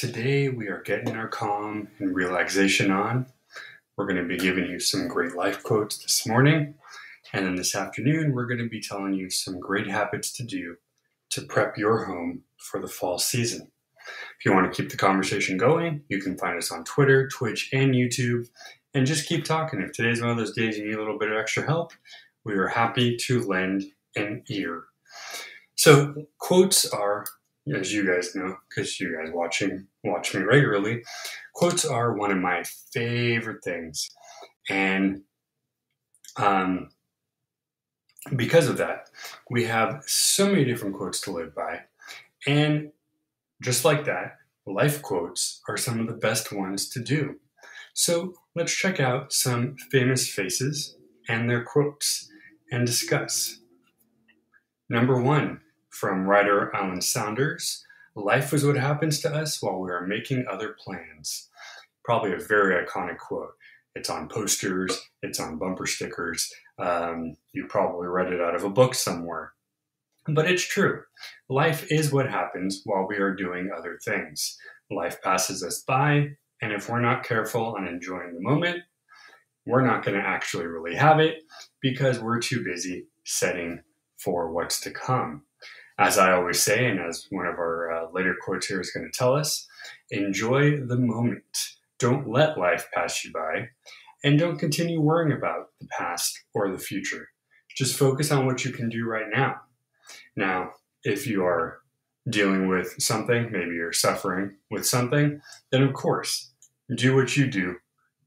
Today we are getting our calm and relaxation on. We're going to be giving you some great life quotes this morning. And then this afternoon, we're going to be telling you some great habits to do to prep your home for the fall season. If you want to keep the conversation going, you can find us on Twitter, Twitch, and YouTube. And just keep talking. If today's one of those days you need a little bit of extra help, we are happy to lend an ear. So, quotes are as you guys know, because you guys watching watch me regularly, quotes are one of my favorite things, and um, because of that, we have so many different quotes to live by, and just like that, life quotes are some of the best ones to do. So let's check out some famous faces and their quotes and discuss. Number one from writer Allen Saunders Life is what happens to us while we are making other plans. Probably a very iconic quote. It's on posters, it's on bumper stickers. Um, you probably read it out of a book somewhere. But it's true. Life is what happens while we are doing other things. Life passes us by, and if we're not careful on enjoying the moment, we're not going to actually really have it because we're too busy setting for what's to come as I always say, and as one of our uh, later quotes here is going to tell us, enjoy the moment. Don't let life pass you by, and don't continue worrying about the past or the future. Just focus on what you can do right now. Now, if you are dealing with something, maybe you're suffering with something, then of course, do what you do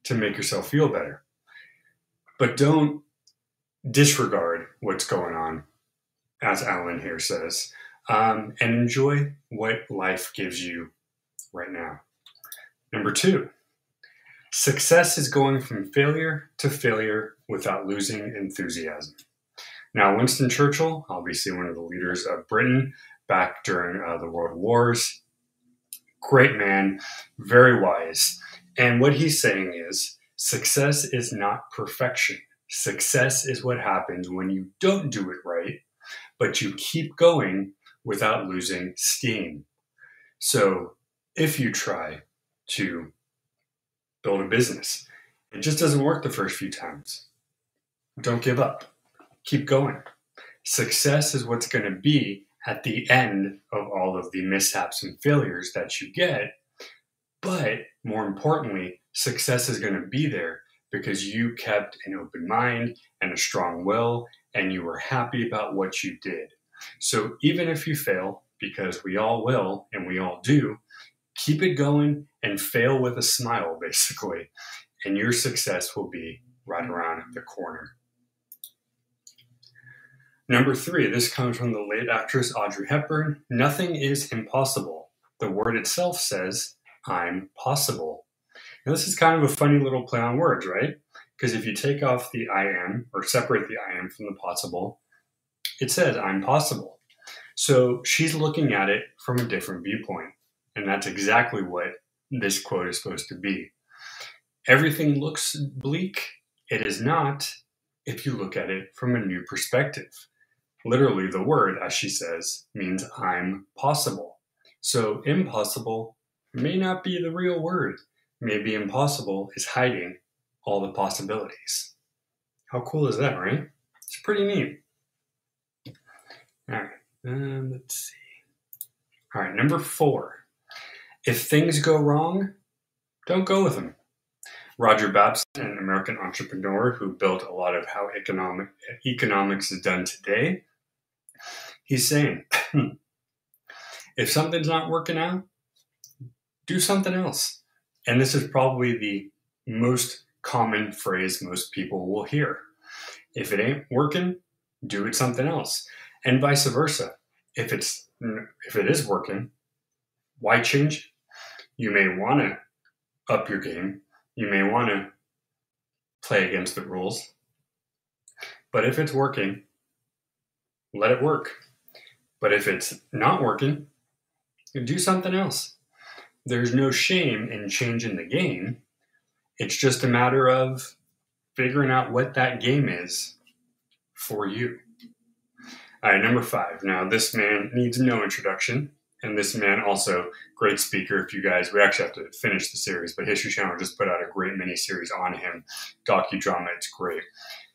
to make yourself feel better. But don't disregard what's going on as Allen here says, um, and enjoy what life gives you right now. Number two, success is going from failure to failure without losing enthusiasm. Now, Winston Churchill, obviously one of the leaders of Britain back during uh, the World Wars, great man, very wise. And what he's saying is success is not perfection. Success is what happens when you don't do it right but you keep going without losing steam. So if you try to build a business, it just doesn't work the first few times. Don't give up. Keep going. Success is what's going to be at the end of all of the mishaps and failures that you get. But more importantly, success is going to be there because you kept an open mind and a strong will and you were happy about what you did. So even if you fail, because we all will and we all do, keep it going and fail with a smile, basically, and your success will be right around the corner. Number three, this comes from the late actress Audrey Hepburn. Nothing is impossible. The word itself says, I'm possible. Now, this is kind of a funny little play on words, right? Because if you take off the I am or separate the I am from the possible, it says I'm possible. So she's looking at it from a different viewpoint. And that's exactly what this quote is supposed to be. Everything looks bleak. It is not if you look at it from a new perspective. Literally, the word, as she says, means I'm possible. So impossible may not be the real word. Maybe impossible is hiding all the possibilities. How cool is that, right? It's pretty neat. All right, let's see. All right, number four. If things go wrong, don't go with them. Roger Babson, an American entrepreneur who built a lot of how economic economics is done today, he's saying, if something's not working out, do something else. And this is probably the most common phrase most people will hear. If it ain't working, do it something else. And vice versa. If it's if it is working, why change? You may want to up your game. You may want to play against the rules. But if it's working, let it work. But if it's not working, do something else. There's no shame in changing the game it's just a matter of figuring out what that game is for you. All right, number five. Now, this man needs no introduction. And this man also great speaker. If you guys, we actually have to finish the series, but History Channel just put out a great mini series on him, docudrama. It's great.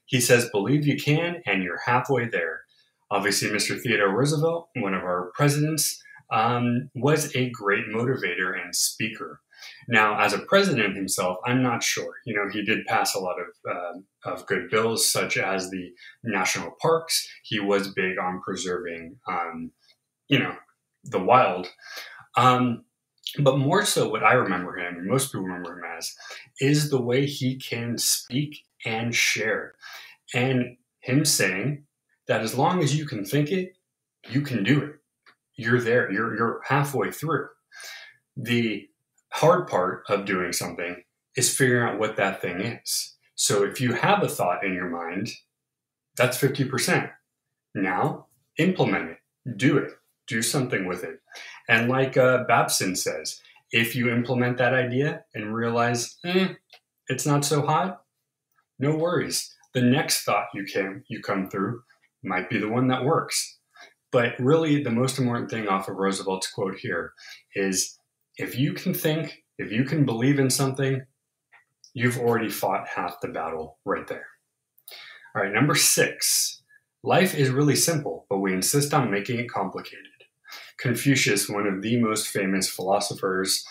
He says, "Believe you can, and you're halfway there." Obviously, Mr. Theodore Roosevelt, one of our presidents, um, was a great motivator and speaker. Now, as a president himself, I'm not sure. You know, he did pass a lot of uh, of good bills, such as the national parks. He was big on preserving, um, you know, the wild. Um, but more so, what I remember him, and most people remember him as, is the way he can speak and share. And him saying that as long as you can think it, you can do it. You're there, you're, you're halfway through. The hard part of doing something is figuring out what that thing is. So if you have a thought in your mind, that's 50%. Now, implement it, do it do something with it. And like uh, Babson says, if you implement that idea and realize eh, it's not so hot, no worries. The next thought you can you come through might be the one that works. But really, the most important thing off of Roosevelt's quote here is if you can think, if you can believe in something, you've already fought half the battle right there. All right, number six. Life is really simple, but we insist on making it complicated. Confucius, one of the most famous philosophers,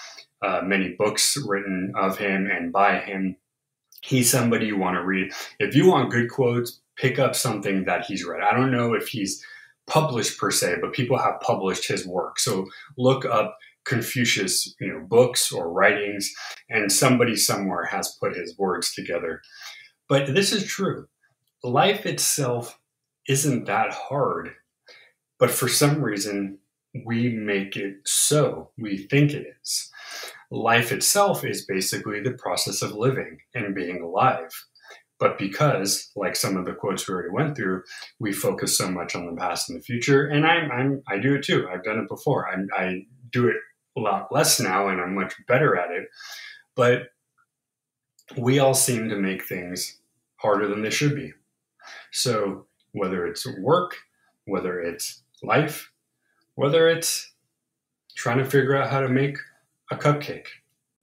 uh, many books written of him and by him. He's somebody you want to read. If you want good quotes, pick up something that he's read. I don't know if he's published per se, but people have published his work. So look up Confucius, you know, books or writings, and somebody somewhere has put his words together. But this is true. Life itself isn't that hard, but for some reason, we make it so. We think it is. Life itself is basically the process of living and being alive. But because, like some of the quotes we already went through, we focus so much on the past and the future, and I'm, I'm I do it too. I've done it before. I, I do it a lot less now, and I'm much better at it. But we all seem to make things harder than they should be. So whether it's work, whether it's life, whether it's trying to figure out how to make a cupcake.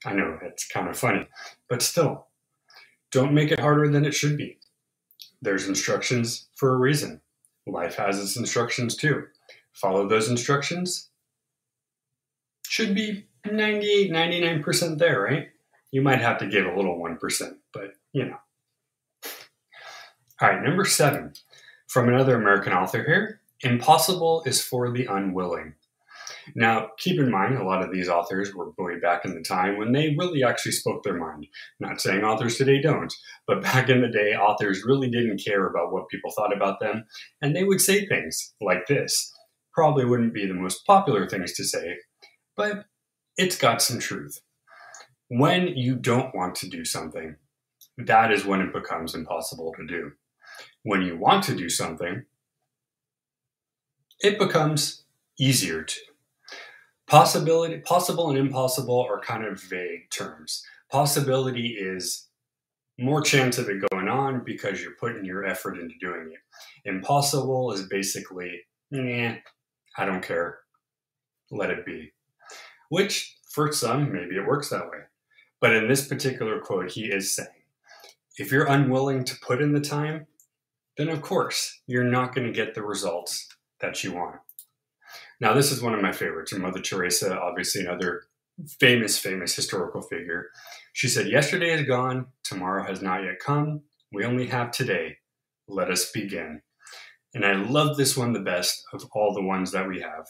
I know it's kind of funny, but still, don't make it harder than it should be. There's instructions for a reason. Life has its instructions too. Follow those instructions. Should be 98, 99% there, right? You might have to give a little 1%, but you know. All right, number seven, from another American author here Impossible is for the unwilling. Now, keep in mind, a lot of these authors were way back in the time when they really actually spoke their mind. Not saying authors today don't, but back in the day, authors really didn't care about what people thought about them, and they would say things like this. Probably wouldn't be the most popular things to say, but it's got some truth. When you don't want to do something, that is when it becomes impossible to do. When you want to do something, it becomes easier to. Possibility, possible and impossible are kind of vague terms. Possibility is more chance of it going on because you're putting your effort into doing it. Impossible is basically, nah, I don't care. Let it be. Which, for some, maybe it works that way. But in this particular quote, he is saying, if you're unwilling to put in the time, then of course you're not going to get the results that you want. Now, this is one of my favorites. Mother Teresa, obviously another famous, famous historical figure. She said, Yesterday is gone, tomorrow has not yet come. We only have today. Let us begin. And I love this one the best of all the ones that we have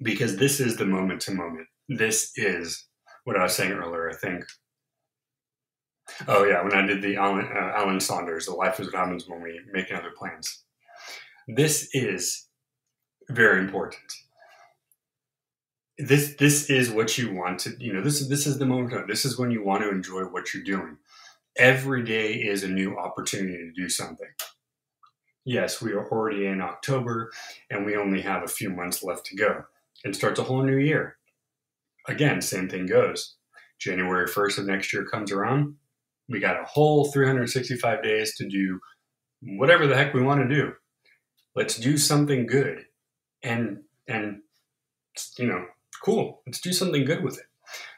because this is the moment to moment. This is what I was saying earlier, I think. Oh, yeah, when I did the Allen, uh, Allen Saunders, The Life is What Happens When We Make Other Plans. This is very important. This this is what you want to you know this this is the moment this is when you want to enjoy what you're doing. Every day is a new opportunity to do something. Yes, we are already in October and we only have a few months left to go and starts a whole new year. Again, same thing goes. January 1st of next year comes around. We got a whole 365 days to do whatever the heck we want to do let's do something good and and you know, cool. Let's do something good with it.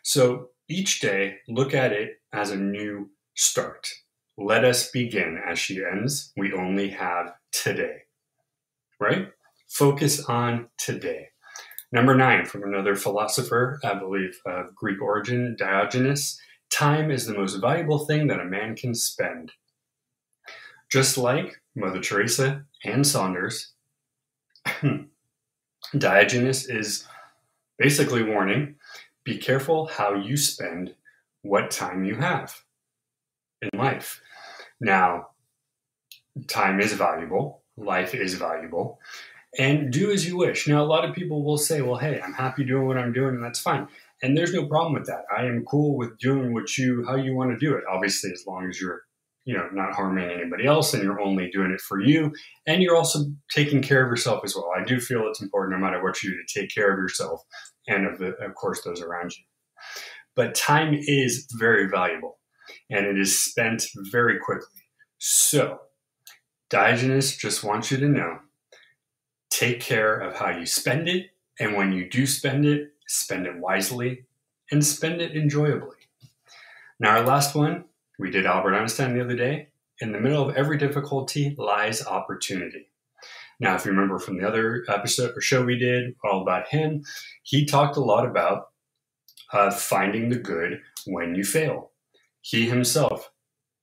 So each day, look at it as a new start. Let us begin. As she ends, we only have today, right? Focus on today. Number nine, from another philosopher, I believe of Greek origin, Diogenes time is the most valuable thing that a man can spend. Just like Mother Teresa and Saunders, Diogenes is basically warning be careful how you spend what time you have in life. Now, time is valuable, life is valuable, and do as you wish. Now, a lot of people will say, well, hey, I'm happy doing what I'm doing, and that's fine. And there's no problem with that. I am cool with doing what you, how you want to do it. Obviously, as long as you're you know not harming anybody else and you're only doing it for you and you're also taking care of yourself as well i do feel it's important no matter what you do to take care of yourself and of, the, of course those around you but time is very valuable and it is spent very quickly so diogenes just wants you to know take care of how you spend it and when you do spend it spend it wisely and spend it enjoyably now our last one we did Albert Einstein the other day. In the middle of every difficulty lies opportunity. Now, if you remember from the other episode or show we did all about him, he talked a lot about uh, finding the good when you fail. He himself,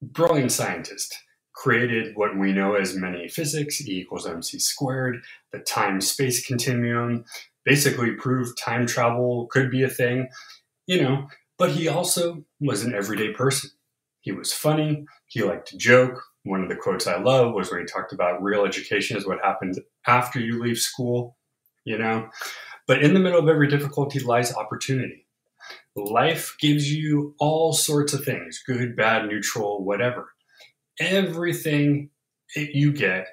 brilliant scientist, created what we know as many physics, E equals mc squared, the time space continuum, basically proved time travel could be a thing, you know, but he also was an everyday person. He was funny. He liked to joke. One of the quotes I love was when he talked about real education is what happens after you leave school, you know? But in the middle of every difficulty lies opportunity. Life gives you all sorts of things good, bad, neutral, whatever. Everything that you get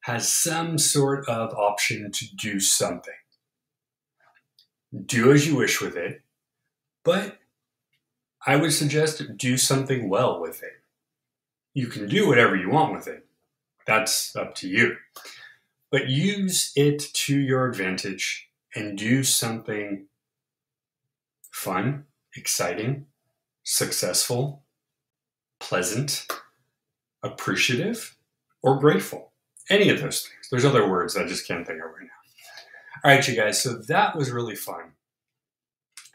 has some sort of option to do something. Do as you wish with it, but I would suggest do something well with it. You can do whatever you want with it. That's up to you. But use it to your advantage and do something fun, exciting, successful, pleasant, appreciative, or grateful. Any of those things. There's other words I just can't think of right now. All right, you guys, so that was really fun.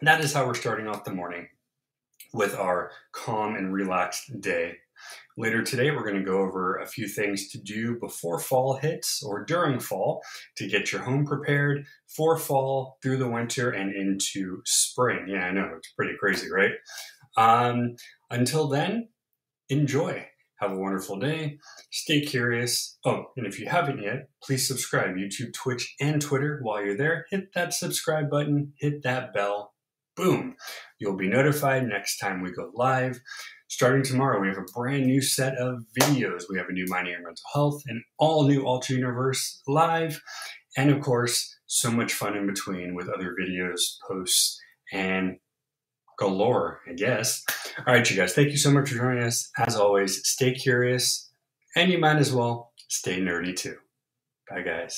That is how we're starting off the morning with our calm and relaxed day. Later today, we're going to go over a few things to do before fall hits or during fall to get your home prepared for fall, through the winter, and into spring. Yeah, I know, it's pretty crazy, right? Um, until then, enjoy. Have a wonderful day. Stay curious. Oh, and if you haven't yet, please subscribe YouTube, Twitch, and Twitter while you're there. Hit that subscribe button, hit that bell, boom, you'll be notified next time we go live. Starting tomorrow, we have a brand new set of videos. We have a new Minding Your Mental Health, an all new Alter Universe live, and of course, so much fun in between with other videos, posts, and galore, I guess. All right, you guys, thank you so much for joining us. As always, stay curious, and you might as well stay nerdy too. Bye, guys.